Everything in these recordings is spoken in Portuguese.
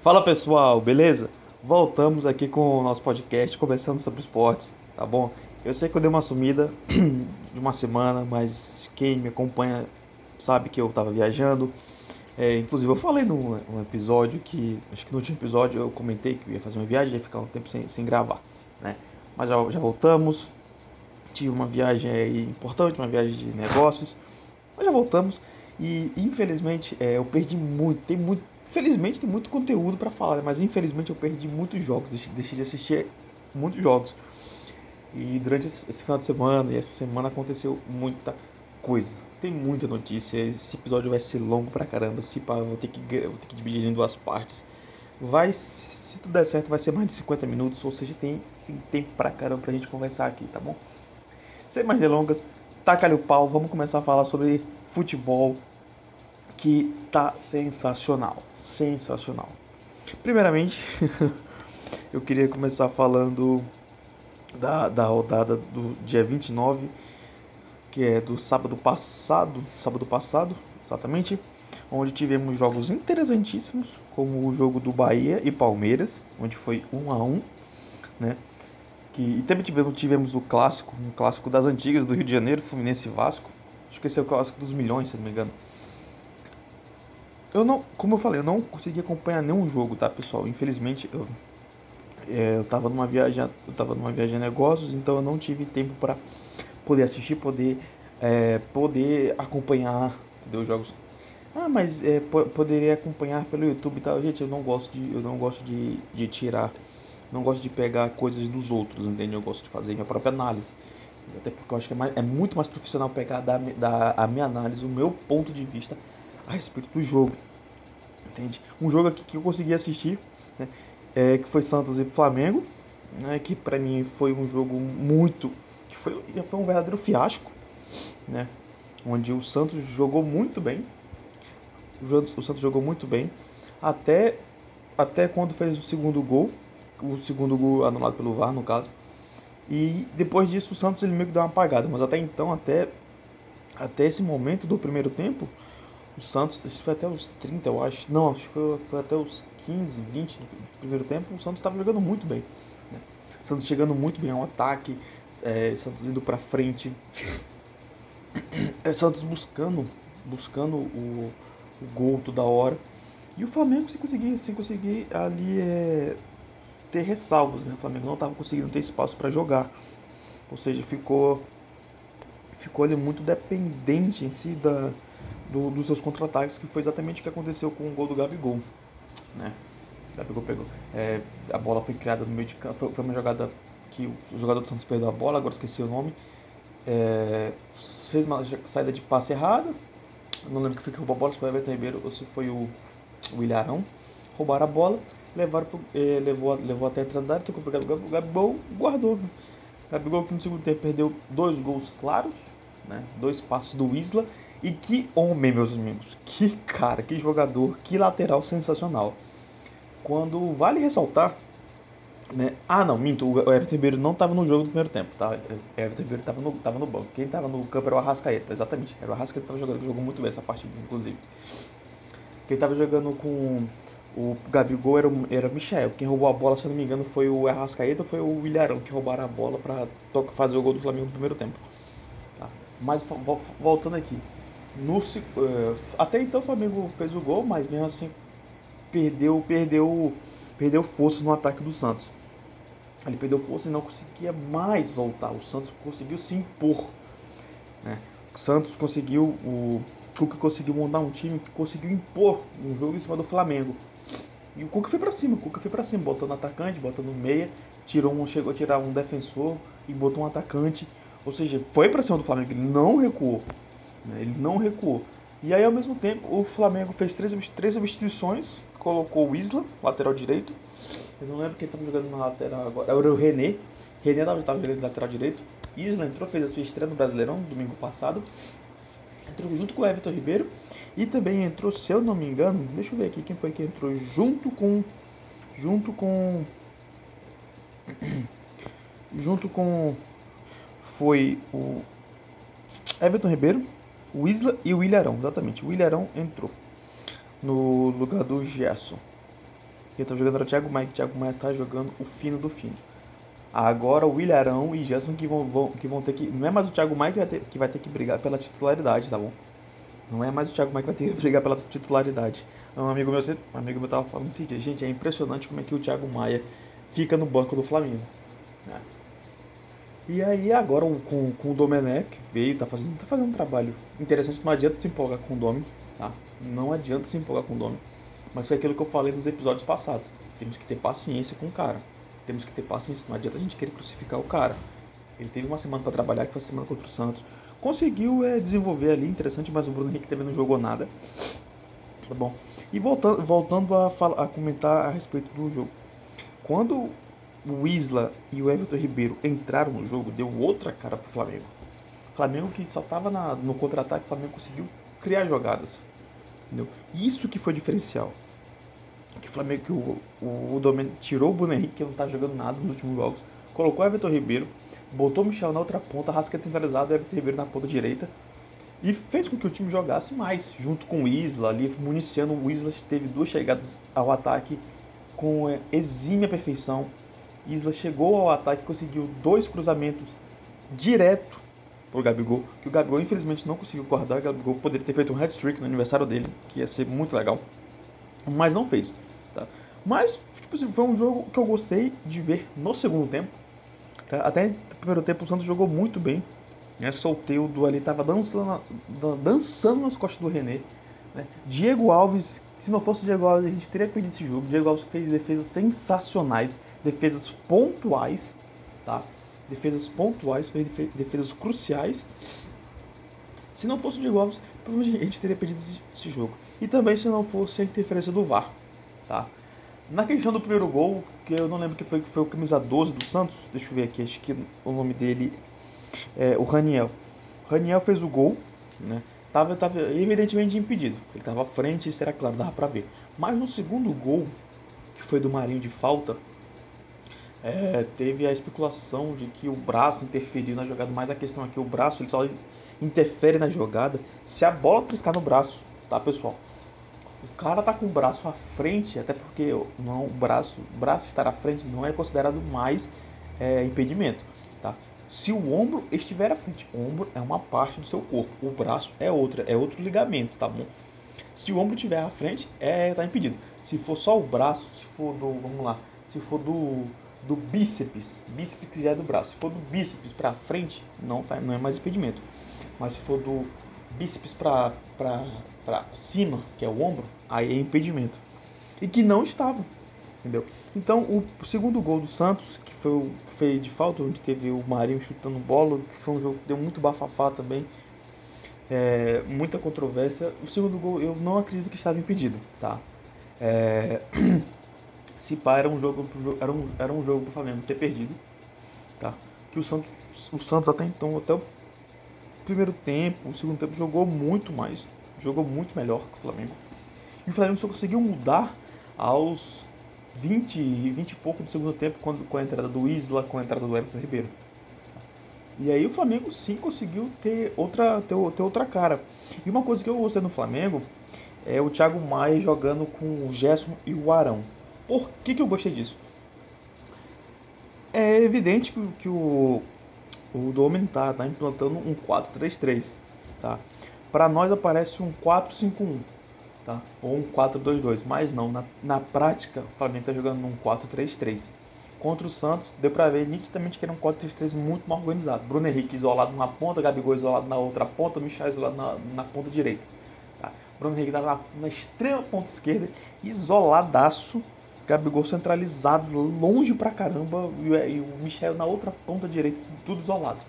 Fala pessoal, beleza? Voltamos aqui com o nosso podcast conversando sobre esportes, tá bom? Eu sei que eu dei uma sumida de uma semana, mas quem me acompanha sabe que eu tava viajando. É, inclusive eu falei num, num, episódio que, acho que no último episódio eu comentei que eu ia fazer uma viagem e ia ficar um tempo sem, sem gravar, né? Mas já, já voltamos, tive uma viagem aí importante, uma viagem de negócios, mas já voltamos e infelizmente é, eu perdi muito, tem muito Felizmente tem muito conteúdo para falar, né? mas infelizmente eu perdi muitos jogos, deixei de assistir muitos jogos. E durante esse final de semana e essa semana aconteceu muita coisa. Tem muita notícia. Esse episódio vai ser longo pra caramba. Se pá, vou ter que vou ter que dividir em duas partes. Vai, se tudo der certo, vai ser mais de 50 minutos, ou seja, tem, tem tempo pra caramba pra gente conversar aqui, tá bom? Sem mais delongas, taca-lhe o pau, vamos começar a falar sobre futebol que tá sensacional, sensacional. Primeiramente, eu queria começar falando da, da rodada do dia 29, que é do sábado passado, sábado passado, exatamente, onde tivemos jogos interessantíssimos, como o jogo do Bahia e Palmeiras, onde foi 1 a 1, né? Que, e também tivemos, tivemos o clássico, um clássico das antigas do Rio de Janeiro, Fluminense e Vasco. Acho que esse é o clássico dos milhões, se não me engano. Eu não, como eu falei, eu não consegui acompanhar nenhum jogo, tá, pessoal? Infelizmente, eu, é, eu tava numa viagem, eu tava numa viagem de negócios, então eu não tive tempo para poder assistir, poder, é, poder acompanhar os jogos. Ah, mas é, poderia acompanhar pelo YouTube e tal. Gente, eu não gosto de, eu não gosto de, de tirar, não gosto de pegar coisas dos outros, entende? Eu gosto de fazer minha própria análise. Até porque eu acho que é, mais, é muito mais profissional pegar da, da a minha análise, o meu ponto de vista a respeito do jogo. Entende? Um jogo aqui que eu consegui assistir, né, é, que foi Santos e Flamengo, né, que para mim foi um jogo muito. que foi, foi um verdadeiro fiasco, né, onde o Santos jogou muito bem. O Santos jogou muito bem, até, até quando fez o segundo gol, o segundo gol anulado pelo VAR, no caso. E depois disso o Santos ele meio que deu uma apagada, mas até então, até, até esse momento do primeiro tempo, o Santos, isso foi até os 30, eu acho. Não, acho que foi, foi até os 15, 20 do primeiro tempo. O Santos estava jogando muito bem. Né? O Santos chegando muito bem ao ataque, é, Santos indo para frente. É, Santos buscando, buscando o, o gol toda hora. E o Flamengo, se conseguir, se conseguir ali é, ter ressalvas, né? O Flamengo não estava conseguindo ter espaço para jogar. Ou seja, ficou ficou ali muito dependente em si da, do, dos seus contra-ataques, que foi exatamente o que aconteceu com o gol do Gabigol. Né? Gabigol pegou. É, a bola foi criada no meio de campo. Foi, foi, uma jogada que o jogador do Santos perdeu a bola, agora esqueci o nome. É, fez uma saída de passe errada. Não lembro que foi que roubou a bola, se foi o Everton Ribeiro ou se foi o, o Ilharão. Roubaram a bola, levaram pro, é, levou, levou até a entrada da área, tocou pro Gabigol, Gabigol guardou. Né? Gabigol que no segundo tempo perdeu dois gols claros, né? dois passos do Isla e que homem, meus amigos. Que cara, que jogador, que lateral sensacional. Quando vale ressaltar, né? Ah, não, minto, o Everton Ribeiro não estava no jogo do primeiro tempo, tá? O Everton Ribeiro estava no, tava no banco. Quem estava no campo era o Arrascaeta, exatamente. Era o Arrascaeta que estava jogando, jogou muito bem essa partida, inclusive. Quem estava jogando com o Gabigol era era Michel. Quem roubou a bola, se eu não me engano, foi o Arrascaeta foi o Ilharão que roubaram a bola para fazer o gol do Flamengo no primeiro tempo. Tá? Mas voltando aqui. No, uh, até então o Flamengo fez o gol, mas mesmo assim perdeu, perdeu, perdeu força no ataque do Santos. Ele perdeu força e não conseguia mais voltar. O Santos conseguiu se impor. Né? O Santos conseguiu, o Cuca conseguiu montar um time que conseguiu impor um jogo em cima do Flamengo. E o Cuca foi para cima, o Cuca foi para cima, botou no atacante, botou no meia, tirou um, chegou a tirar um defensor e botou um atacante. Ou seja, foi para cima do Flamengo, ele não recuou. Né? Ele não recuou. E aí, ao mesmo tempo, o Flamengo fez três, três substituições, colocou o Isla, lateral direito. Eu não lembro quem estava jogando na lateral agora. Era o René. René estava jogando lateral direito. Isla entrou, fez a sua estreia no Brasileirão, domingo passado. Entrou junto com o Everton Ribeiro. E também entrou, se eu não me engano, deixa eu ver aqui quem foi que entrou junto com. Junto com. junto com. Foi o Everton Ribeiro, o Isla e o Ilharão, exatamente. O Ilharão entrou no lugar do Gerson. Quem tá jogando era o Thiago Maia, que o Thiago Maia tá jogando o fino do fino. Agora o Williarão e Gerson que vão, vão, que vão ter que. Não é mais o Thiago Maia que vai, ter, que vai ter que brigar pela titularidade, tá bom? Não é mais o Thiago Maia que vai ter que brigar pela titularidade. Um amigo meu, um amigo meu tava falando assim, gente, é impressionante como é que o Thiago Maia fica no banco do Flamengo. Né? E aí agora com, com o Domenech veio, tá fazendo, tá fazendo um trabalho interessante, não adianta se empolgar com o Domi, tá? Não adianta se empolgar com o Domi. Mas foi aquilo que eu falei nos episódios passados. Temos que ter paciência com o cara. Temos que ter paciência. Não adianta a gente querer crucificar o cara. Ele teve uma semana para trabalhar, que foi a semana contra o Santos. Conseguiu é, desenvolver ali, interessante, mas o Bruno Henrique também não jogou nada. Tá bom. E voltando, voltando a, a comentar a respeito do jogo. Quando o Isla e o Everton Ribeiro entraram no jogo, deu outra cara pro Flamengo. Flamengo que só tava na, no contra-ataque, o Flamengo conseguiu criar jogadas. Entendeu? Isso que foi diferencial. Que o Flamengo, que o, o, o tirou o Bruno Henrique, que não tá jogando nada nos últimos jogos, colocou o Everton Ribeiro, botou o Michel na outra ponta, Rasca centralizado, Everton Ribeiro na ponta direita, e fez com que o time jogasse mais, junto com o Isla ali, municiando. O Isla teve duas chegadas ao ataque com é, exímia perfeição. Isla chegou ao ataque, conseguiu dois cruzamentos direto pro Gabigol, que o Gabigol infelizmente não conseguiu guardar. O Gabigol poderia ter feito um hat-trick no aniversário dele, que ia ser muito legal, mas não fez. Tá? Mas tipo assim, foi um jogo que eu gostei de ver no segundo tempo. Tá? Até no primeiro tempo o Santos jogou muito bem. Né? Solteudo ali estava dançando, dançando nas costas do René. Né? Diego Alves, se não fosse o Diego Alves, a gente teria perdido esse jogo. Diego Alves fez defesas sensacionais, defesas pontuais, tá? Defesas pontuais, defesas cruciais. Se não fosse o Diego Alves, provavelmente a gente teria perdido esse, jogo. E também se não fosse a interferência do VAR, tá? Na questão do primeiro gol, que eu não lembro que foi, que foi o camisa 12 do Santos, deixa eu ver aqui, acho que o nome dele é o Raniel. O Raniel fez o gol, né? Tava, tava evidentemente impedido. Ele estava à frente, isso era claro, dava para ver. Mas no segundo gol, que foi do Marinho de falta, é, teve a especulação de que o braço interferiu na jogada. Mas a questão é que o braço ele só interfere na jogada se a bola triscar no braço, tá pessoal? O cara tá com o braço à frente, até porque não, o braço, o braço estar à frente não é considerado mais é, impedimento, tá? Se o ombro estiver à frente, o ombro é uma parte do seu corpo, o braço é outra, é outro ligamento, tá bom? Se o ombro estiver à frente, é tá impedido. Se for só o braço, se for do, vamos lá, se for do do bíceps, bíceps já é do braço. Se for do bíceps para frente, não tá, não é mais impedimento. Mas se for do bíceps para cima, que é o ombro, aí é impedimento. E que não estava, entendeu? Então, o segundo gol do Santos, que foi, o, que de falta, onde teve o Marinho chutando bola, que foi um jogo que deu muito bafafá também, é, muita controvérsia. O segundo gol eu não acredito que estava impedido, tá? É, se pá, era um jogo era um, era um jogo pro Flamengo ter perdido, tá? Que o Santos, o Santos até então, até o primeiro tempo, o segundo tempo jogou muito mais, jogou muito melhor que o Flamengo. E o Flamengo só conseguiu mudar aos 20, 20 e pouco do segundo tempo quando, com a entrada do Isla, com a entrada do Everton Ribeiro. E aí o Flamengo sim conseguiu ter outra, ter, ter outra cara. E uma coisa que eu gostei no Flamengo é o Thiago Maia jogando com o Gerson e o Arão. Por que, que eu gostei disso? É evidente que, que o, o Domen tá, tá implantando um 4-3-3, tá? Para nós aparece um 4-5-1, tá? Ou um 4-2-2, mas não, na, na prática o Flamengo está jogando num 4-3-3. Contra o Santos, deu para ver nitidamente que era um 4-3-3 muito mal organizado. Bruno Henrique isolado numa ponta, Gabigol isolado na outra ponta, Michel isolado na, na ponta direita. Tá? Bruno Henrique estava na, na extrema ponta esquerda, isoladaço Gabigol centralizado, longe pra caramba, e o Michel na outra ponta direita, tudo isolado.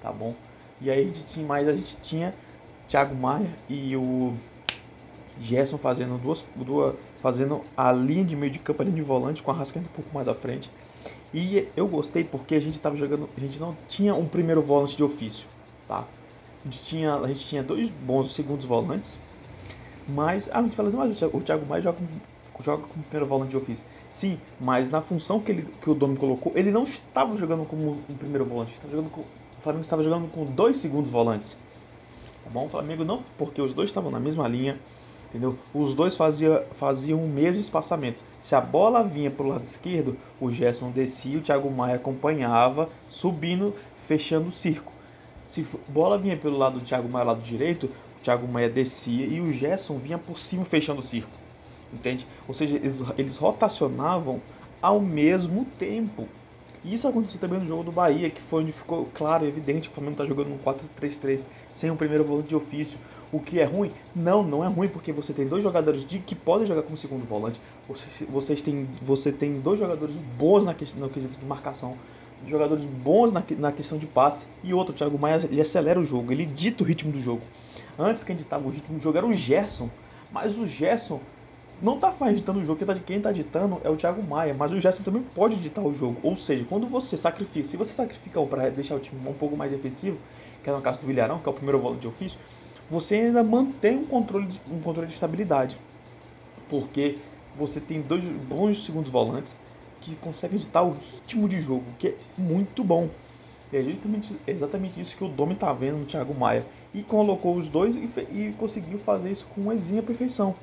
Tá bom? E aí a gente tinha mais, a gente tinha Thiago Maia e o Gerson fazendo duas, duas fazendo a linha de meio de campo, a linha de volante com a Rascaeta um pouco mais à frente. E eu gostei porque a gente estava jogando, a gente não tinha um primeiro volante de ofício, tá? A gente tinha, a gente tinha dois bons segundos volantes, mas a gente fala assim, mas o Thiago Maia joga joga como primeiro volante de ofício. Sim, mas na função que, ele, que o Domi colocou, ele não estava jogando como um primeiro volante. Jogando com, o Flamengo estava jogando com dois segundos volantes. Tá bom? O Flamengo não, porque os dois estavam na mesma linha. Entendeu? Os dois faziam, faziam o mesmo espaçamento. Se a bola vinha para o lado esquerdo, o Gerson descia, o Thiago Maia acompanhava, subindo, fechando o circo. Se a bola vinha pelo lado do Thiago Maia, lado direito, o Thiago Maia descia e o Gerson vinha por cima, fechando o circo. Entende? Ou seja, eles, eles rotacionavam ao mesmo tempo. E isso aconteceu também no jogo do Bahia, que foi onde ficou claro, evidente que o Flamengo está jogando um 4-3-3, sem um primeiro volante de ofício. O que é ruim? Não, não é ruim porque você tem dois jogadores de, que podem jogar como segundo volante. Vocês, vocês têm, você tem dois jogadores bons na questão, quesito de marcação, jogadores bons na, na questão de passe. E outro, o Thiago Maia, ele acelera o jogo, ele dita o ritmo do jogo. Antes quem ditava o ritmo do jogo era o Gerson, mas o Gerson não está mais ditando o jogo, quem está tá ditando é o Thiago Maia, mas o Gerson também pode ditar o jogo. Ou seja, quando você sacrifica, se você sacrifica um para deixar o time um pouco mais defensivo, que é no caso do Vilharão, que é o primeiro volante de ofício, você ainda mantém um controle de, um controle de estabilidade. Porque você tem dois bons segundos volantes que conseguem editar o ritmo de jogo, que é muito bom. É exatamente, exatamente isso que o Domi está vendo no Thiago Maia. E colocou os dois e, e conseguiu fazer isso com exímia perfeição.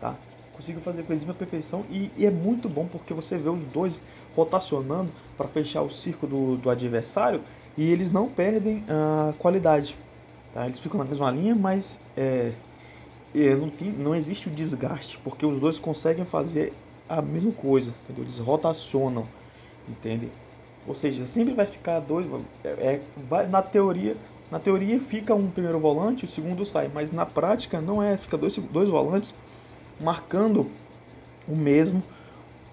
Tá? Conseguiu fazer com exímia perfeição e, e, é muito bom porque você vê os dois rotacionando para fechar o circo do, do adversário e eles não perdem a qualidade. Tá? Eles ficam na mesma linha, mas é, é, não, tem, não existe o desgaste, porque os dois conseguem fazer a mesma coisa, entendeu? Eles rotacionam, entende? Ou seja, sempre vai ficar dois, é, é, vai, na teoria, na teoria fica um primeiro volante, o segundo sai, mas na prática não é, fica dois, dois volantes marcando o mesmo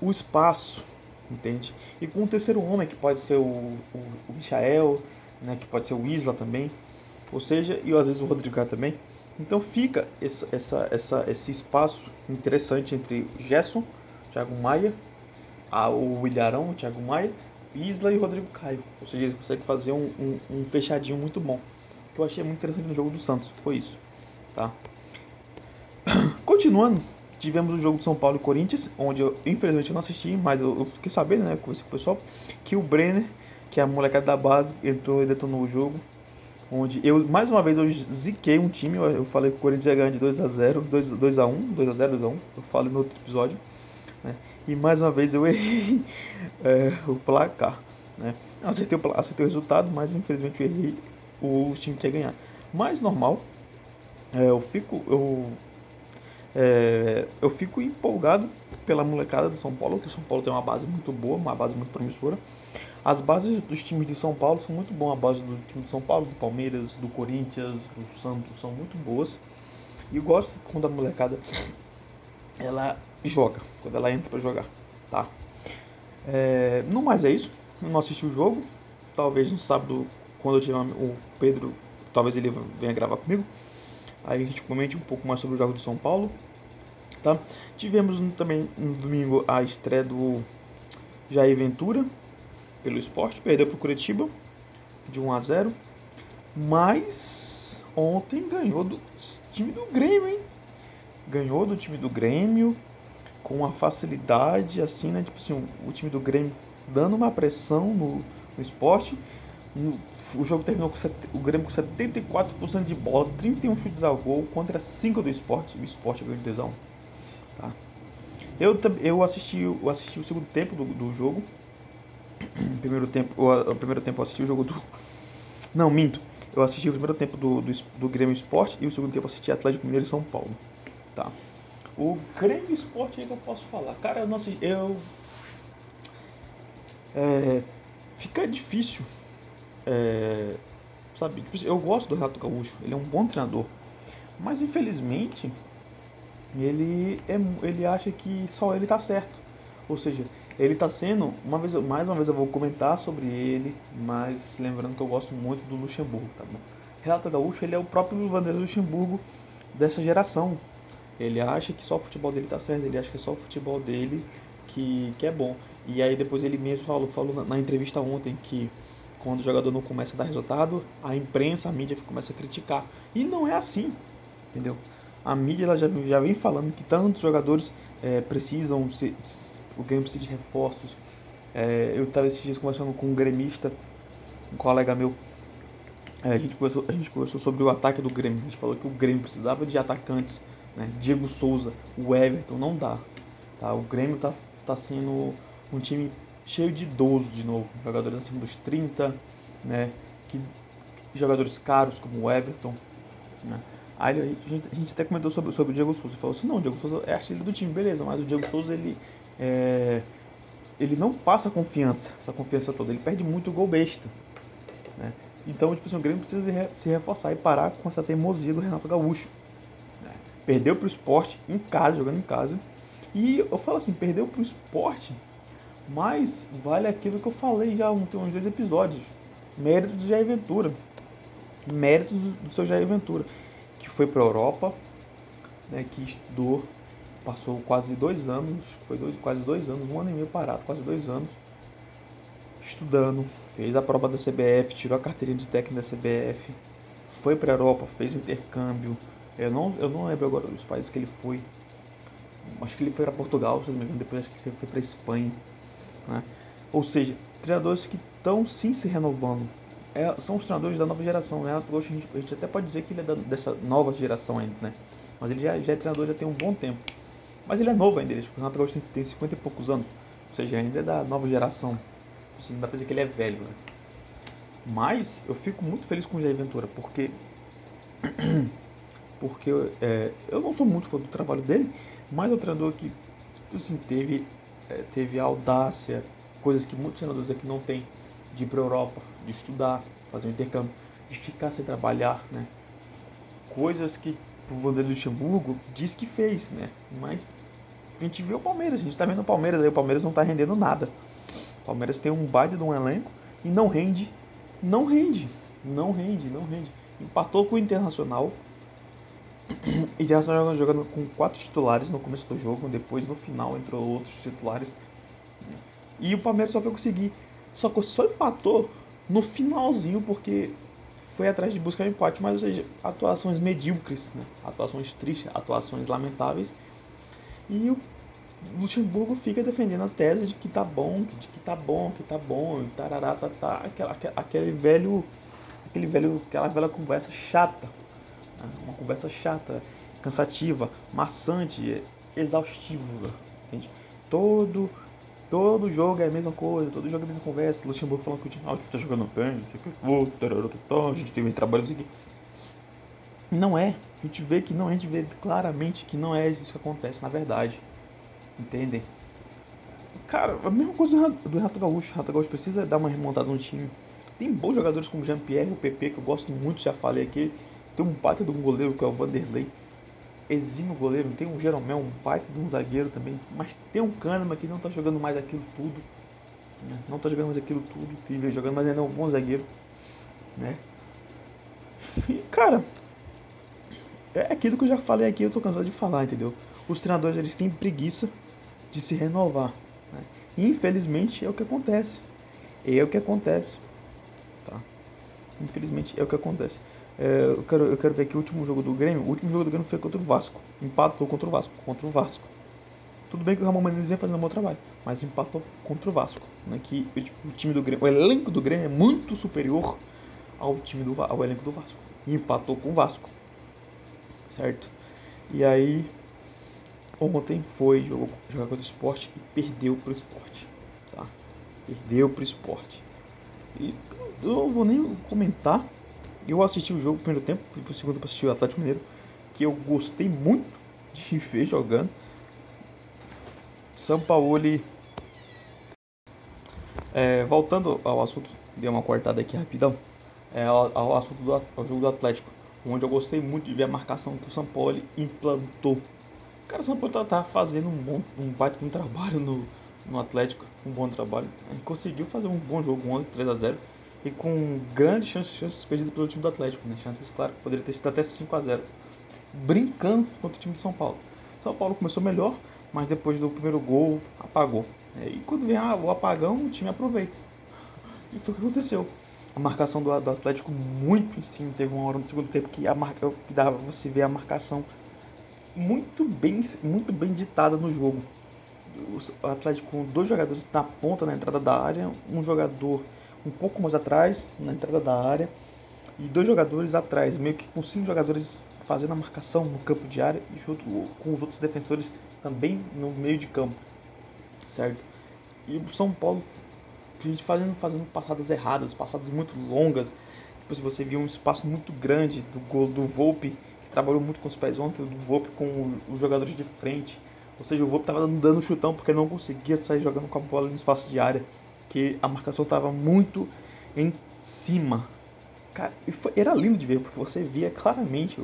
o espaço, entende? E com o terceiro homem, que pode ser o, o, o Michael, né, que pode ser o Isla também, ou seja, e às vezes o Rodrigo também. Então fica essa, essa, essa, esse espaço interessante entre Gerson, Thiago Maia, a, o Williarão, o Thiago Maia, Isla e Rodrigo Caio. Ou seja, eles conseguem fazer um, um, um, fechadinho muito bom. Que eu achei muito interessante no jogo do Santos foi isso. Tá? Continuando, tivemos o jogo de São Paulo e Corinthians, onde eu infelizmente eu não assisti, mas eu, eu fiquei sabendo, né, com esse pessoal, que o Brenner, que é a molecada da base, entrou e detonou o jogo onde eu mais uma vez eu ziquei um time, eu falei que o Corinthians ia ganhar de 2 a 0, 2, 2 a 1, 2 a 0, 2 a 1, eu falei no outro episódio, né? E mais uma vez eu errei é, o placar, né? Acertei o, acertei o resultado, mas infelizmente eu errei o time que ia ganhar. Mas normal, é, eu fico eu é, eu fico empolgado pela molecada do São Paulo, que o São Paulo tem uma base muito boa, uma base muito promissora. As bases dos times de São Paulo são muito boas. A base do time de São Paulo, do Palmeiras, do Corinthians, do Santos são muito boas. E eu gosto quando a molecada ela joga, quando ela entra para jogar, tá? É, não mais é isso. Eu não assisti o jogo. Talvez no sábado, quando eu tiver o Pedro, talvez ele venha gravar comigo. Aí a gente comente um pouco mais sobre o jogo do São Paulo. Tá? Tivemos também no domingo a estreia do Jair Ventura pelo esporte, perdeu para o Curitiba de 1 a 0 mas ontem ganhou do time do Grêmio, hein? Ganhou do time do Grêmio com uma facilidade, assim, né? Tipo assim, o time do Grêmio dando uma pressão no, no esporte. O jogo terminou com o Grêmio com 74% de bola, 31 chutes ao gol contra 5 do esporte. O esporte ganhou de 2 a 1. Tá? Eu, eu, assisti, eu assisti o segundo tempo do, do jogo primeiro tempo, o, primeiro tempo eu assisti o jogo do. Não, minto. Eu assisti o primeiro tempo do, do, do Grêmio Esporte e o segundo tempo eu assisti Atlético Mineiro e São Paulo. Tá. O Grêmio Esporte aí que eu posso falar. Cara, assisti, eu. É, fica difícil. É, sabe, tipo assim, eu gosto do Renato Gaúcho, ele é um bom treinador. Mas infelizmente, ele, é, ele acha que só ele tá certo. Ou seja, ele está sendo, uma vez, mais uma vez eu vou comentar sobre ele, mas lembrando que eu gosto muito do Luxemburgo, tá bom? Renato Gaúcho, ele é o próprio Vanderlei Luxemburgo dessa geração. Ele acha que só o futebol dele tá certo, ele acha que é só o futebol dele que, que é bom. E aí depois ele mesmo falou, falou na, na entrevista ontem que quando o jogador não começa a dar resultado, a imprensa, a mídia começa a criticar. E não é assim, entendeu? A mídia ela já, já vem falando que tantos jogadores é, precisam o Grêmio precisa de reforços. É, eu estava esses dias conversando com um gremista, um colega meu. É, a, gente conversou, a gente conversou sobre o ataque do Grêmio. A gente falou que o Grêmio precisava de atacantes né? Diego Souza, o Everton, não dá. Tá? O Grêmio tá, tá sendo um time cheio de idoso de novo, jogadores acima dos 30, né? Que, jogadores caros como o Everton, né? Aí a gente, a gente até comentou sobre, sobre o Diego Souza. Falou assim, não, o Diego Souza é artilheiro do time, beleza, mas o Diego Souza ele, é, ele não passa confiança, essa confiança toda, ele perde muito gol besta. Né? Então, tipo assim, o Grêmio precisa se reforçar e parar com essa teimosia do Renato Gaúcho. Né? Perdeu pro esporte em casa, jogando em casa. E eu falo assim, perdeu pro esporte, mas vale aquilo que eu falei já uns dois episódios. Mérito do Jair Ventura. Mérito do, do seu Jair Ventura. Que foi pra Europa, né, que estudou, passou quase dois anos, foi dois, quase dois anos, um ano e meio parado, quase dois anos estudando, fez a prova da CBF, tirou a carteirinha de técnico da CBF, foi para a Europa, fez intercâmbio. Eu não, eu não lembro agora os países que ele foi. Acho que ele foi para Portugal, se não me engano, depois acho que ele foi para Espanha. Né? Ou seja, treinadores que estão sim se renovando. É, são os treinadores da nova geração. Né? A, gente, a gente até pode dizer que ele é da, dessa nova geração ainda, né? Mas ele já, já é treinador já tem um bom tempo. Mas ele é novo ainda, ele, o Renato Gaúcho tem, tem 50 e poucos anos. Ou seja, ainda é da nova geração. Assim, não dá pra dizer que ele é velho, né? Mas eu fico muito feliz com o Jair Ventura, porque. porque é, eu não sou muito fã do trabalho dele, mas é um treinador que assim, teve, é, teve audácia, coisas que muitos treinadores aqui não têm, de ir pra Europa, de estudar, fazer um intercâmbio, de ficar sem trabalhar, né? Coisas que o Vanderlei Luxemburgo diz que fez, né? Mas a gente vê o Palmeiras, a gente tá vendo o Palmeiras aí, o Palmeiras não tá rendendo nada. O Palmeiras tem um baita de um elenco e não rende, não rende, não rende, não rende. Empatou com o Internacional. Internacional jogando com quatro titulares no começo do jogo, depois no final entrou outros titulares. E o Palmeiras só foi conseguir, só só empatou no finalzinho porque foi atrás de buscar empate, mas ou seja, atuações medíocres, né? atuações tristes, atuações lamentáveis. E o Luxemburgo fica defendendo a tese de que tá bom, de que tá bom, que tá bom, e tarará, tá, tá, aquela, aquele velho, aquele velho, aquela velha conversa chata? Uma conversa chata, cansativa, maçante, exaustiva, entende? Todo, todo jogo é a mesma coisa, todo jogo é a mesma conversa, Luxemburgo falando que o time, ah, tá jogando bem, não sei o que, tá, a gente um trabalho, não sei o que. Não é, a gente vê que não, a gente vê claramente que não é isso que acontece na verdade. Entendem? Cara, a mesma coisa do Renato Gaúcho. O Renato Gaúcho precisa dar uma remontada no time. Tem bons jogadores como Jean-Pierre, o PP, que eu gosto muito, já falei aqui. Tem um baita de um goleiro que é o Vanderlei. Exímio goleiro. Tem um Jeromel, um baita de um zagueiro também. Mas tem um Kahneman que não tá jogando mais aquilo tudo. Né? Não tá jogando mais aquilo tudo que veio jogando, mas ainda é um bom zagueiro. Né? E, cara, é aquilo que eu já falei aqui, eu tô cansado de falar, entendeu? Os treinadores eles têm preguiça de se renovar. Né? Infelizmente é o que acontece. É o que acontece. Tá? Infelizmente é o que acontece. É, eu, quero, eu quero ver aqui o último jogo do Grêmio. O último jogo do Grêmio foi contra o Vasco. Empatou contra o Vasco. Contra o Vasco. Tudo bem que o Ramon Menezes vem fazendo um bom trabalho, mas empatou contra o Vasco. Né? Que o, o time do Grêmio, o elenco do Grêmio é muito superior ao time do ao elenco do Vasco. E empatou com o Vasco. Certo? E aí ontem foi jogar contra o esporte e perdeu pro esporte. Tá? Perdeu pro esporte. E eu não vou nem comentar. Eu assisti o jogo no primeiro tempo, pro segundo para assistir o Atlético Mineiro, que eu gostei muito de ver jogando. São Paulo. É, voltando ao assunto, dei uma cortada aqui rapidão. É, ao, ao assunto do ao jogo do Atlético, onde eu gostei muito de ver a marcação que o São Paulo implantou Cara, o São Paulo tá, tá fazendo um bom, um baita um trabalho no, no Atlético, um bom trabalho. Gente conseguiu fazer um bom jogo, um 3 a 0 e com grandes chances, chances perdidas pelo time do Atlético, né? Chances, claro, poderia ter sido até 5 a 0 brincando contra o time de São Paulo. São Paulo começou melhor, mas depois do primeiro gol apagou. É, e quando vem o apagão, o time aproveita. E foi o que aconteceu. A marcação do, do Atlético muito em cima. Teve uma hora no segundo tempo que, a marca, que dava você ver a marcação muito bem, muito bem ditada no jogo. O Atlético com dois jogadores na ponta na entrada da área, um jogador um pouco mais atrás na entrada da área e dois jogadores atrás, meio que com cinco jogadores fazendo a marcação no campo de área e junto com os outros defensores também no meio de campo, certo? E o São Paulo, a gente fazendo, fazendo passadas erradas, passadas muito longas. Tipo, se você viu um espaço muito grande do gol do Volpe, que trabalhou muito com os pés ontem, do Volpe com os jogadores de frente. Ou seja, o Volpe estava dando chutão porque não conseguia sair jogando com a bola no espaço de área, que a marcação estava muito em cima. Cara, era lindo de ver, porque você via claramente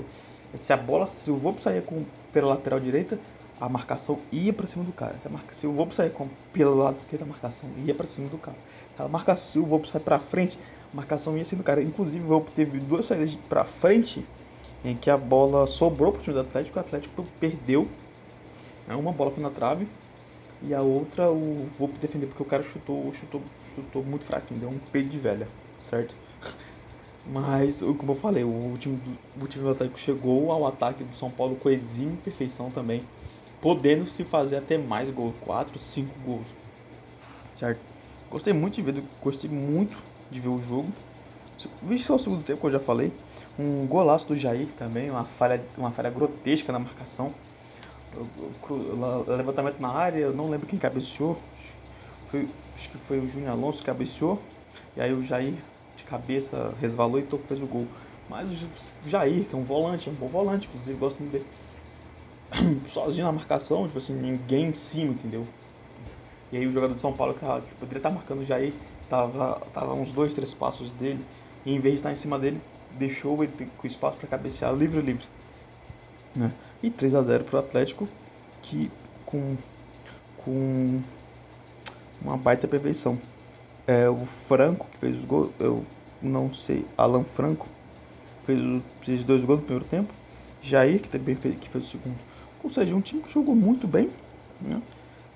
se a bola, se o Volpe saía com, pela lateral direita, a marcação ia para cima do cara. Se, marca, se o Volpe sair com, pelo lado esquerdo, a marcação ia para cima do cara. A marcação, se o Volpe sair para frente, a marcação ia cima do cara. Inclusive, o Volpe teve duas saídas para frente em que a bola sobrou para o time do Atlético. O Atlético perdeu. Né? Uma bola foi na trave e a outra o Volpe defendeu porque o cara chutou, chutou, chutou muito fraquinho, deu um peito de velha, certo? Mas, como eu falei, o time, do, o time do Atlético chegou ao ataque do São Paulo com exímia perfeição também podendo se fazer até mais gols, 4, 5 gols. Certo? Gostei muito de ver, gostei muito de ver o jogo. Vi só o segundo tempo que eu já falei. Um golaço do Jair também, uma falha, uma falha grotesca na marcação. Levantamento na área, eu não lembro quem cabeceou. Foi, acho que foi o Júnior Alonso que cabeceou. E aí o Jair de cabeça resvalou e fez o gol. Mas o Jair, que é um volante, é um bom volante, inclusive gosto muito dele sozinho na marcação, tipo assim, ninguém em cima, entendeu? E aí o jogador de São Paulo que, que poderia estar marcando o Jair, tava, tava uns dois, três passos dele, e em vez de estar em cima dele, deixou ele com espaço para cabecear livre livre. Né? E 3 a 0 para o Atlético, que com, com uma baita perfeição. É, o Franco que fez os gols, eu não sei, Alan Franco fez, os dois gols no primeiro tempo. Jair, que também fez, que fez o segundo. Ou seja, um time que jogou muito bem, né?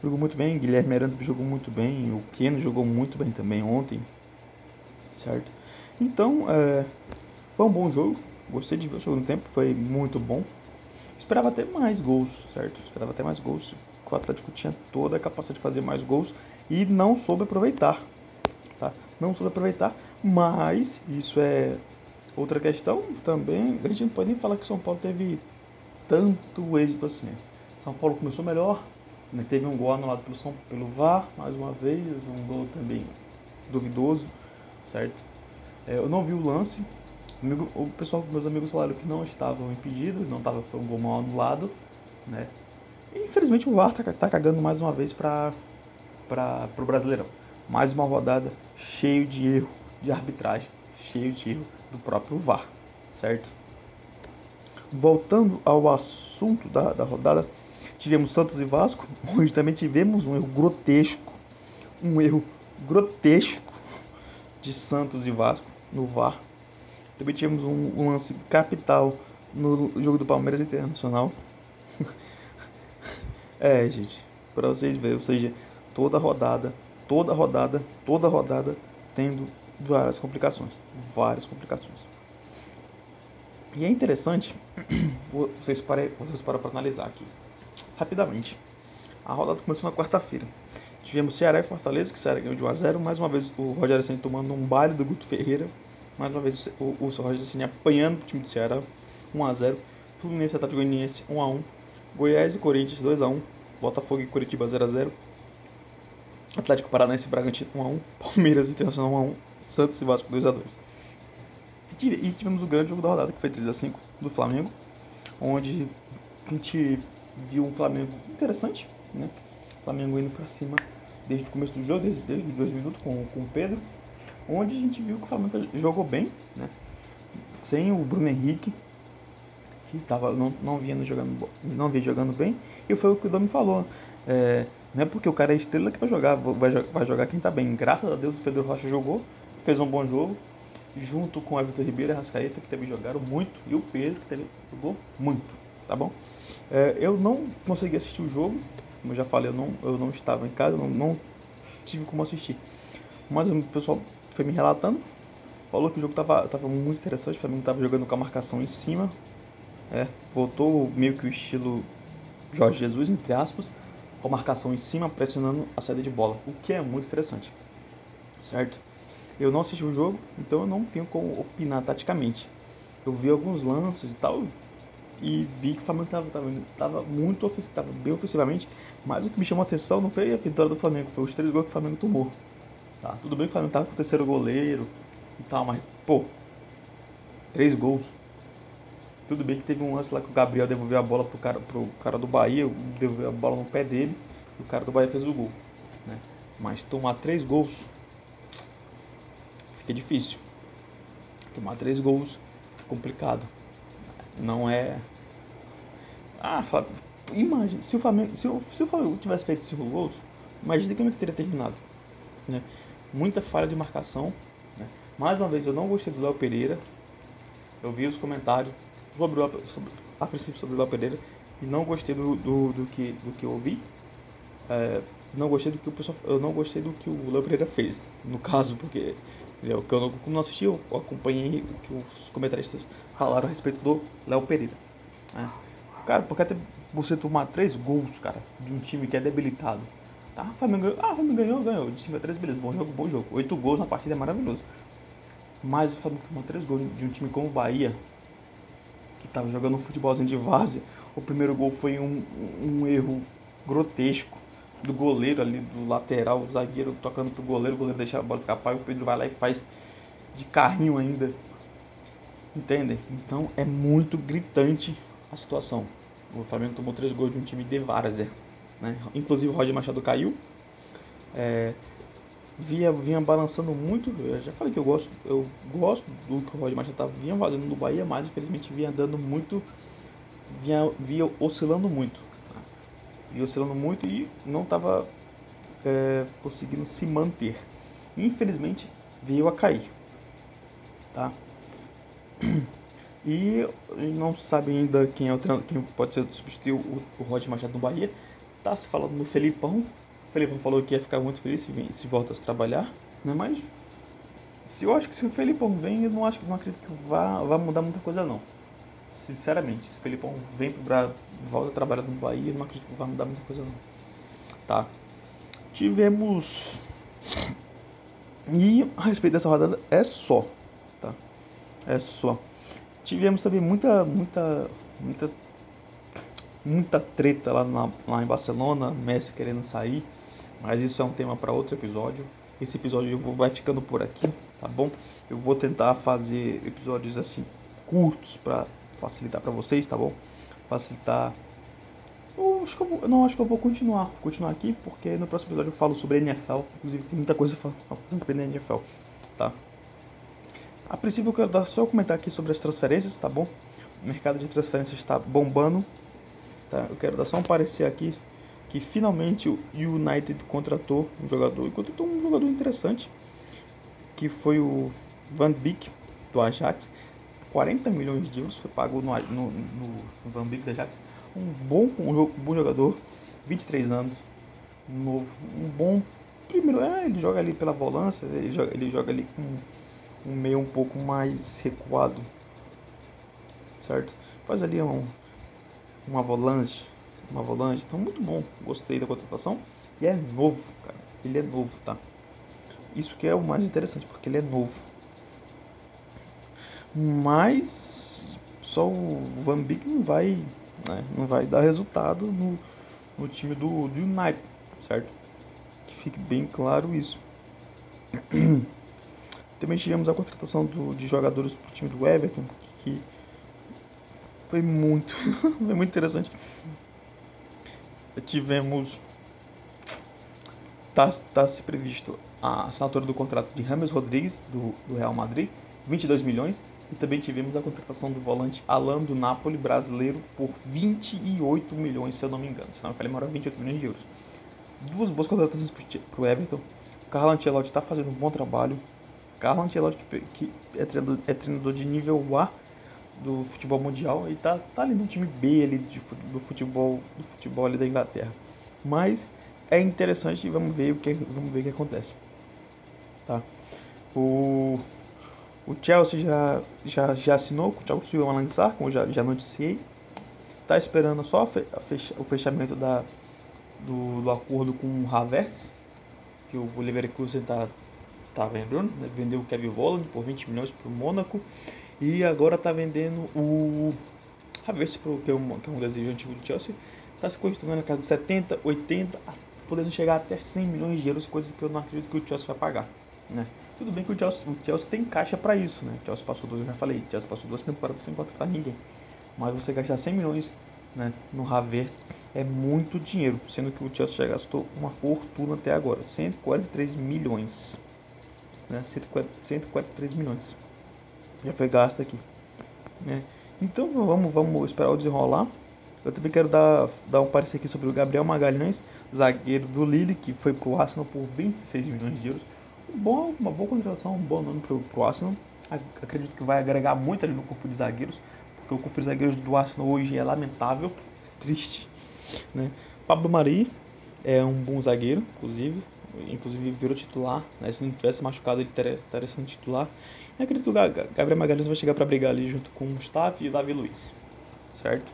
Jogou muito bem, Guilherme Aranda jogou muito bem, o Keno jogou muito bem também ontem, certo? Então, é, foi um bom jogo, gostei de ver o segundo tempo, foi muito bom. Esperava até mais gols, certo? Esperava até mais gols, o Atlético tinha toda a capacidade de fazer mais gols e não soube aproveitar, tá? Não soube aproveitar, mas isso é outra questão também. A gente não pode nem falar que São Paulo teve tanto êxito assim. São Paulo começou melhor, né? teve um gol anulado pelo, São, pelo VAR, mais uma vez, um gol também duvidoso, certo? É, eu não vi o lance, o pessoal, meus amigos falaram que não estavam impedidos, não estava, foi um gol mal anulado, né? E, infelizmente o VAR está tá cagando mais uma vez para o Brasileirão. Mais uma rodada cheio de erro de arbitragem, cheio de erro do próprio VAR, certo? voltando ao assunto da, da rodada, tivemos Santos e Vasco, onde também tivemos um erro grotesco, um erro grotesco de Santos e Vasco no VAR. Também tivemos um, lance capital no jogo do Palmeiras Internacional. é, gente, para vocês verem, ou seja, toda rodada, toda rodada, toda rodada tendo várias complicações, várias complicações. E é interessante, vocês param vocês para analisar aqui, rapidamente. A rodada começou na quarta-feira. Tivemos Ceará e Fortaleza, que Ceará ganhou de 1 a 0 Mais uma vez o Rogério Senna tomando um baile do Guto Ferreira. Mais uma vez o, o Rogério Senna apanhando o time do Ceará, 1 a 0 Fluminense Atlético Goianiense 1 a 1 Goiás e Corinthians 2 a 1 Botafogo e Curitiba 0 a 0 Atlético Paranaense e Bragantino 1 a 1 Palmeiras Internacional 1 a 1 Santos e Vasco 2 a 2 e tivemos o grande jogo da rodada, que foi 3 a 5 do Flamengo, onde a gente viu um Flamengo interessante, né? Flamengo indo para cima desde o começo do jogo, desde, desde os dois minutos com, com o Pedro, onde a gente viu que o Flamengo jogou bem, né? Sem o Bruno Henrique, que tava, não, não, vinha jogando, não vinha jogando bem, e foi o que o Domi falou. É, não é porque o cara é estrela que vai jogar, vai, vai jogar quem tá bem. Graças a Deus o Pedro Rocha jogou, fez um bom jogo, junto com o Everton Ribeiro e Rascaeta, que também jogaram muito, e o Pedro, que também jogou muito, tá bom? É, eu não consegui assistir o jogo, como eu já falei, eu não, eu não estava em casa, não, não tive como assistir. Mas o pessoal foi me relatando, falou que o jogo estava tava muito interessante, o Flamengo estava jogando com a marcação em cima, é, voltou meio que o estilo Jorge Jesus, entre aspas, com a marcação em cima, pressionando a saída de bola, o que é muito interessante, certo? Eu não assisti o jogo, então eu não tenho como opinar taticamente. Eu vi alguns lances e tal, e vi que o Flamengo estava tava, tava muito tava bem ofensivamente. Mas o que me chamou a atenção não foi a vitória do Flamengo, foi os três gols que o Flamengo tomou. Tá, tudo bem que o Flamengo tava com o terceiro goleiro e tal, mas, pô, três gols. Tudo bem que teve um lance lá que o Gabriel devolveu a bola pro cara, pro cara do Bahia, devolveu a bola no pé dele, e o cara do Bahia fez o gol. Né? Mas tomar três gols fica difícil. Tomar três gols fica complicado. Não é. Ah, imagina, se o Flamengo, se o, se o Flamengo tivesse feito cinco gols, imagina como é que teria terminado. Né? Muita falha de marcação. Né? Mais uma vez, eu não gostei do Léo Pereira. Eu vi os comentários sobre, o, sobre a princípio sobre o Léo Pereira e não gostei do, do, do, que, do que eu ouvi. É, não gostei do que o pessoal, eu não gostei do que o Léo Pereira fez, no caso, porque eu, que eu não, como não assisti, eu acompanhei o que os comentaristas falaram a respeito do Léo Pereira. Né? Cara, porque até você tomar três gols, cara, de um time que é debilitado. Tá, o Flamengo ganhou, ah, o Flamengo ganhou, ganhou. De 5 a 3, beleza, bom jogo, bom jogo. Oito gols na partida é maravilhoso. Mas o Flamengo tomou três gols de um time como o Bahia, que estava jogando um futebolzinho de várzea. O primeiro gol foi um, um erro grotesco do goleiro ali, do lateral, o zagueiro tocando pro goleiro, o goleiro deixa a bola escapar e o Pedro vai lá e faz de carrinho ainda. Entendem? Então é muito gritante a situação. O Flamengo tomou três gols de um time de várzea. Né? Inclusive o Roger Machado caiu. É, vinha, vinha balançando muito. Eu já falei que eu gosto, eu gosto do que o Roger Machado estava vinha fazendo no Bahia, mas infelizmente vinha dando muito. Vinha, vinha oscilando muito. Tá? Vinha oscilando muito e não estava é, conseguindo se manter. Infelizmente veio a cair. Tá? E não sabe ainda quem é o quem pode ser substituir o, o Roger Machado no Bahia. Tá se falando no Felipão. O Felipão falou que ia ficar muito feliz se, volta a trabalhar, né? Mas se eu acho que se o Felipão vem, eu não acho não acredito que vá, vá mudar muita coisa não. Sinceramente, se o Felipão vem pro Brasil, volta a trabalhar no Bahia, eu não acredito que vá mudar muita coisa não. Tá. Tivemos e a respeito dessa rodada é só, tá? É só. Tivemos também muita, muita, muita, muita treta lá, na, lá em Barcelona, Messi querendo sair, mas isso é um tema para outro episódio. Esse episódio vou, vai ficando por aqui, tá bom? Eu vou tentar fazer episódios assim curtos para facilitar para vocês, tá bom? Facilitar. Eu acho que eu vou, não, acho que eu vou continuar, vou continuar aqui porque no próximo episódio eu falo sobre NFL, inclusive tem muita coisa falando sobre NFL, tá? A princípio eu quero dar só comentar aqui sobre as transferências, tá bom? O mercado de transferências está bombando. Tá? Eu quero dar só um parecer aqui que finalmente o United contratou um jogador, e contratou um jogador interessante, que foi o Van Beek do Ajax. 40 milhões de euros foi pago no, no, no Van Beek do Ajax. Um bom, um, bom jogador, 23 anos, novo, um bom primeiro, é, ele joga ali pela volância, ele joga, ele joga ali com um meio um pouco mais recuado, certo? Faz ali um, uma volante, uma volante, então muito bom, gostei da contratação e é novo, cara, ele é novo, tá? Isso que é o mais interessante, porque ele é novo. Mas só o Van Beek não vai, né, não vai dar resultado no, no time do, do United, certo? Que fique bem claro isso. Também tivemos a contratação do, de jogadores para o time do Everton, que foi muito, foi muito interessante. Tivemos. Está tá se previsto a assinatura do contrato de Rames Rodrigues, do, do Real Madrid, 22 milhões. E também tivemos a contratação do volante Alan do Napoli, brasileiro, por 28 milhões, se eu não me engano. Se não me falei, 28 milhões de euros. Duas boas contratações para o Everton. Carlo Ancelotti está fazendo um bom trabalho. Carlo Ancelotti, que é, treinador, é treinador de nível A do futebol mundial e tá, tá ali no time B ali de, do futebol do futebol ali da Inglaterra. Mas é interessante e vamos ver o que vamos ver o que acontece. Tá? O o Chelsea já, já, já assinou com o Thiago Silva lançar, como já, já noticiei. Tá esperando só fecha, o fechamento da, do, do acordo com o Havertz, que o Leverkusen está tá vendendo, né? vendeu o Kevin Volland por 20 milhões para o Mônaco e agora está vendendo o Havertz, que é um, que é um desejo antigo do Chelsea, está se costumando na casa de 70, 80, podendo chegar até 100 milhões de euros, coisa que eu não acredito que o Chelsea vai pagar. Né? Tudo bem que o Chelsea, o Chelsea tem caixa para isso, né? O Chelsea passou, eu já falei, o Chelsea passou duas temporadas sem contratar ninguém. Mas você gastar 100 milhões né, no Havertz é muito dinheiro, sendo que o Chelsea já gastou uma fortuna até agora, 143 milhões. Né, 143 milhões. Já foi gasto aqui. Né? Então vamos, vamos esperar o desenrolar. Eu também quero dar, dar um parecer aqui sobre o Gabriel Magalhães, zagueiro do Lille, que foi para o Arsenal por 26 milhões de euros. Um bom, uma boa contratação, um bom nome para o Arsenal. Acredito que vai agregar muito ali no corpo de zagueiros porque o corpo de zagueiros do Arsenal hoje é lamentável, triste. Né? Pablo Mari é um bom zagueiro, inclusive, inclusive virou titular. Né? Se não tivesse machucado, ele estaria, estaria sendo titular. Acredito que o Gabriel Magalhães vai chegar para brigar ali junto com o Mustafa e o Davi Luiz, certo?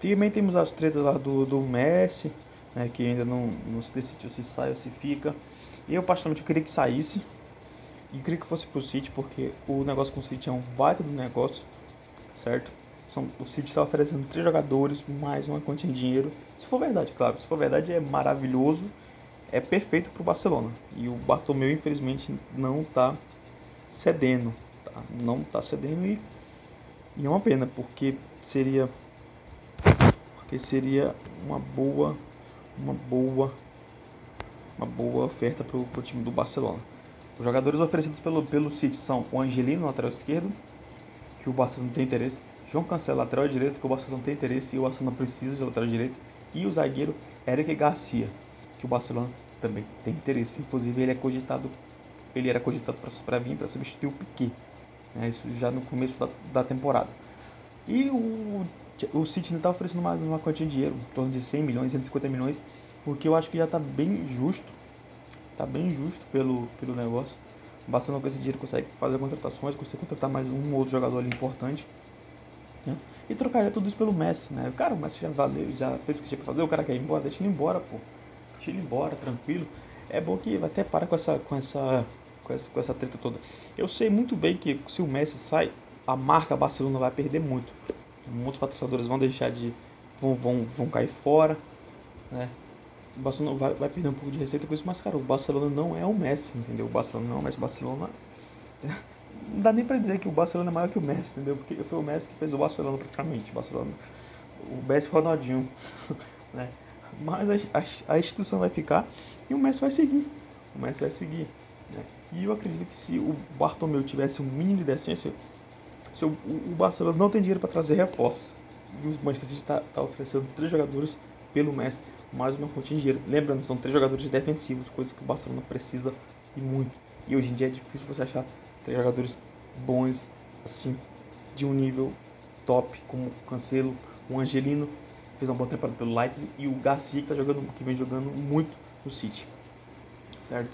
Também temos as tretas lá do, do Messi, né, que ainda não, não se decidiu se sai ou se fica. Eu, particularmente, queria que saísse. E queria que fosse pro City, porque o negócio com o City é um baita do negócio certo? São, o City está oferecendo três jogadores, mais uma quantia de dinheiro. Se for verdade, claro, se for verdade é maravilhoso, é perfeito para o Barcelona. E o Bartomeu, infelizmente, não está cedendo, tá? não está cedendo e, e é uma pena, porque seria porque seria uma boa uma boa uma boa oferta para o time do Barcelona. Os jogadores oferecidos pelo, pelo City são o Angelino, lateral esquerdo, que o Barcelona tem interesse. João Cancelo, lateral direito, que o Barcelona tem interesse e o Barcelona precisa de lateral direito. E o zagueiro Eric Garcia, que o Barcelona também tem interesse. Inclusive ele é cogitado, ele era cogitado para vir para substituir o Piquet. Né, isso já no começo da, da temporada. E o, o City está oferecendo mais uma quantia de dinheiro, em torno de 100 milhões, 150 milhões, o que eu acho que já está bem justo. Está bem justo pelo, pelo negócio. O Barcelona com esse dinheiro consegue fazer contratações, consegue contratar mais um ou outro jogador ali importante. Né? E trocaria tudo isso pelo Messi, né? Cara, o Messi já valeu, já fez o que tinha pra fazer, o cara quer ir embora, deixa ele embora, pô. Deixa embora, tranquilo. É bom que até para com essa, com essa, com essa, com essa treta toda. Eu sei muito bem que se o Messi sai, a marca Barcelona vai perder muito. Muitos patrocinadores vão deixar de. vão, vão, vão cair fora, né? o Barcelona vai, vai, perder um pouco de receita com isso, mas cara, o Barcelona não é o Messi, entendeu? O Barcelona não é o Messi, o Barcelona não dá nem para dizer que o Barcelona é maior que o Messi, entendeu? Porque foi o Messi que fez o Barcelona praticamente, o Barcelona, o Messi Ronaldinho, né? Mas a, a, a, instituição vai ficar e o Messi vai seguir, o Messi vai seguir, né? E eu acredito que se o Bartomeu tivesse um mínimo de decência, se o, o Barcelona não tem dinheiro para trazer reforços, e o Manchester City está tá oferecendo três jogadores pelo Messi, mais uma fonte de dinheiro. Lembrando, são três jogadores defensivos, coisa que o Barcelona precisa e muito. E hoje em dia é difícil você achar três jogadores bons, assim, de um nível top, como o Cancelo, o Angelino, fez uma boa temporada pelo Leipzig, e o Garcia, que, tá jogando, que vem jogando muito no City. Certo?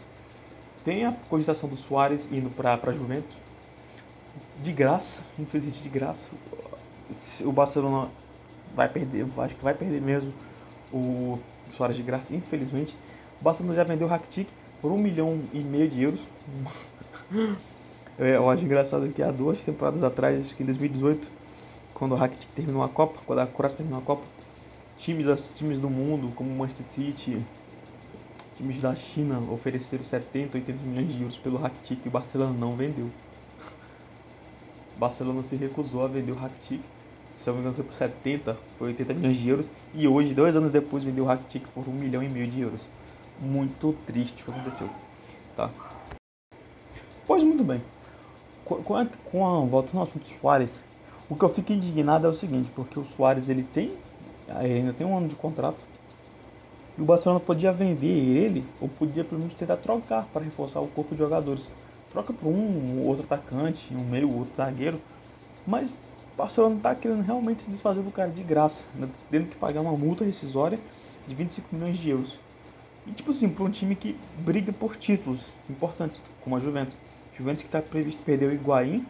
Tem a cogitação do Soares indo para a Juventus. De graça, infelizmente de graça. O Barcelona vai perder, acho que vai perder mesmo o Soares de graça, infelizmente. O Barcelona já vendeu o Rakitic por um milhão e meio de euros. eu acho engraçado que há duas temporadas atrás, acho que em 2018, quando o Rakitic terminou a Copa, quando a Croácia terminou a Copa, times, times do mundo, como Manchester City, times da China, ofereceram 70, 80 milhões de euros pelo Rakitic e o Barcelona não vendeu. O Barcelona se recusou a vender o Rakitic se não me engano foi por 70, foi 80 milhões de euros. E hoje, dois anos depois, vendeu o Rakitic por 1 milhão e meio de euros. Muito triste o que aconteceu. Tá? Pois muito bem. Com a, com a volta no assunto Soares, o que eu fico indignado é o seguinte, porque o Soares ele tem, ainda tem um ano de contrato, e o Barcelona podia vender ele, ou podia pelo menos tentar trocar para reforçar o corpo de jogadores. Troca por um, outro atacante, um meio, outro zagueiro, mas o Barcelona está querendo realmente se desfazer do cara de graça, né? tendo que pagar uma multa rescisória de 25 milhões de euros. E tipo assim, para um time que briga por títulos importantes, como a Juventus. Juventus que está previsto perder o Higuaín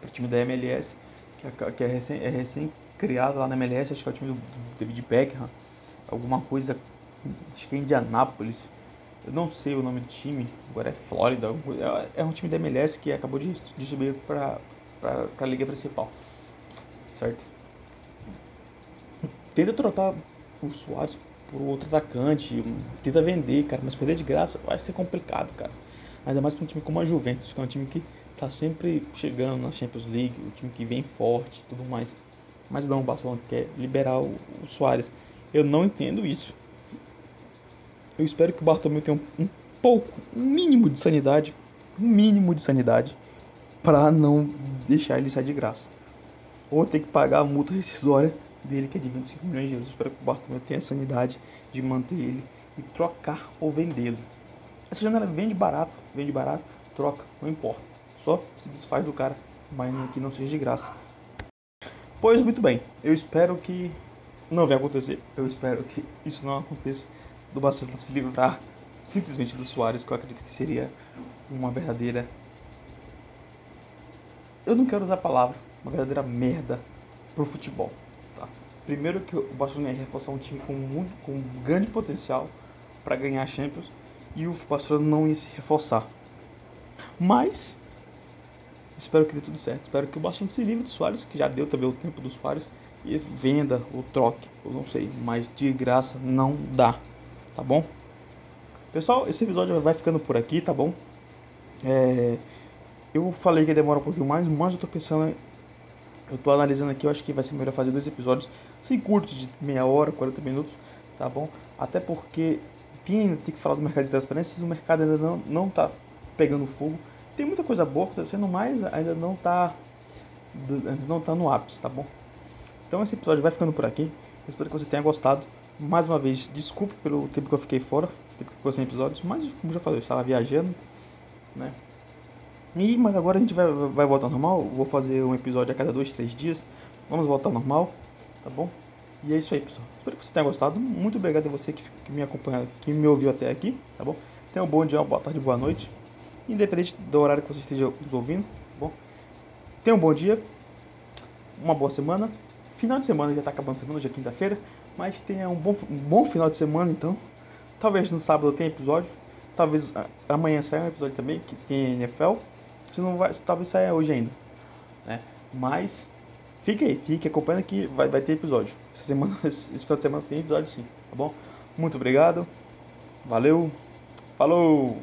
para o time da MLS, que é, que é recém, é recém criado lá na MLS, acho que é o time do David Beckham, alguma coisa, acho que é Indianápolis, eu não sei o nome do time, agora é Flórida, é, é um time da MLS que acabou de, de subir para a liga principal. certo? Tenta trocar o Soares por outro atacante, tenta vender, cara, mas perder de graça vai ser complicado, cara. Ainda mais para um time como a Juventus, que é um time que tá sempre chegando na Champions League, um time que vem forte tudo mais. Mas não, o Barcelona quer liberar o, o Soares. Eu não entendo isso. Eu espero que o Bartomeu tenha um, um pouco, um mínimo de sanidade, um mínimo de sanidade, para não deixar ele sair de graça. Ou ter que pagar a multa rescisória dele, que é de 25 milhões de euros. Eu espero que o Bartomeu tenha a sanidade de manter ele e trocar ou vendê-lo. Essa janela vende barato, vende barato, troca, não importa. Só se desfaz do cara, mas que não seja de graça. Pois muito bem, eu espero que não venha acontecer. Eu espero que isso não aconteça. Do Barcelona se livrar simplesmente do Soares, que eu acredito que seria uma verdadeira. Eu não quero usar a palavra, uma verdadeira merda pro futebol. Tá? Primeiro que o Barcelona ia reforçar um time com, muito, com um grande potencial para ganhar a Champions e o Barcelona não ia se reforçar. Mas Espero que dê tudo certo. Espero que o Barcelona se livre do Soares, que já deu também o tempo do Soares, e venda ou troque, eu não sei, mas de graça não dá, tá bom? Pessoal, esse episódio vai ficando por aqui, tá bom? É, eu falei que demora um pouquinho mais, mas eu tô pensando, eu tô analisando aqui, eu acho que vai ser melhor fazer dois episódios, sem curtos de meia hora, 40 minutos, tá bom? Até porque tem, tem que falar do mercado de transferências, o mercado ainda não, não tá pegando fogo tem muita coisa boa acontecendo, mas ainda não tá ainda não tá no ápice, tá bom? Então esse episódio vai ficando por aqui. espero que você tenha gostado. Mais uma vez, desculpe pelo tempo que eu fiquei fora, tempo que ficou sem episódios, mas como já falei, eu estava viajando, né? E, mas agora a gente vai, vai voltar ao normal. Vou fazer um episódio a cada dois, três dias. Vamos voltar ao normal, tá bom? E é isso aí, pessoal. Espero que você tenha gostado. Muito obrigado a você que, que me acompanha, que me ouviu até aqui, tá bom? Tenha um bom dia, uma boa tarde, boa noite independente do horário que você esteja nos ouvindo. Tá bom, tenha um bom dia, uma boa semana. Final de semana já está acabando a semana, hoje é quinta-feira, mas tenha um bom, um bom final de semana então. Talvez no sábado tenha episódio, talvez amanhã saia um episódio também que tem NFL. Se não vai, talvez saia hoje ainda, né? Mas fique aí, fique acompanhando que vai, vai ter episódio. Essa semana, esse final de semana tem episódio sim, tá bom? Muito obrigado, valeu, falou!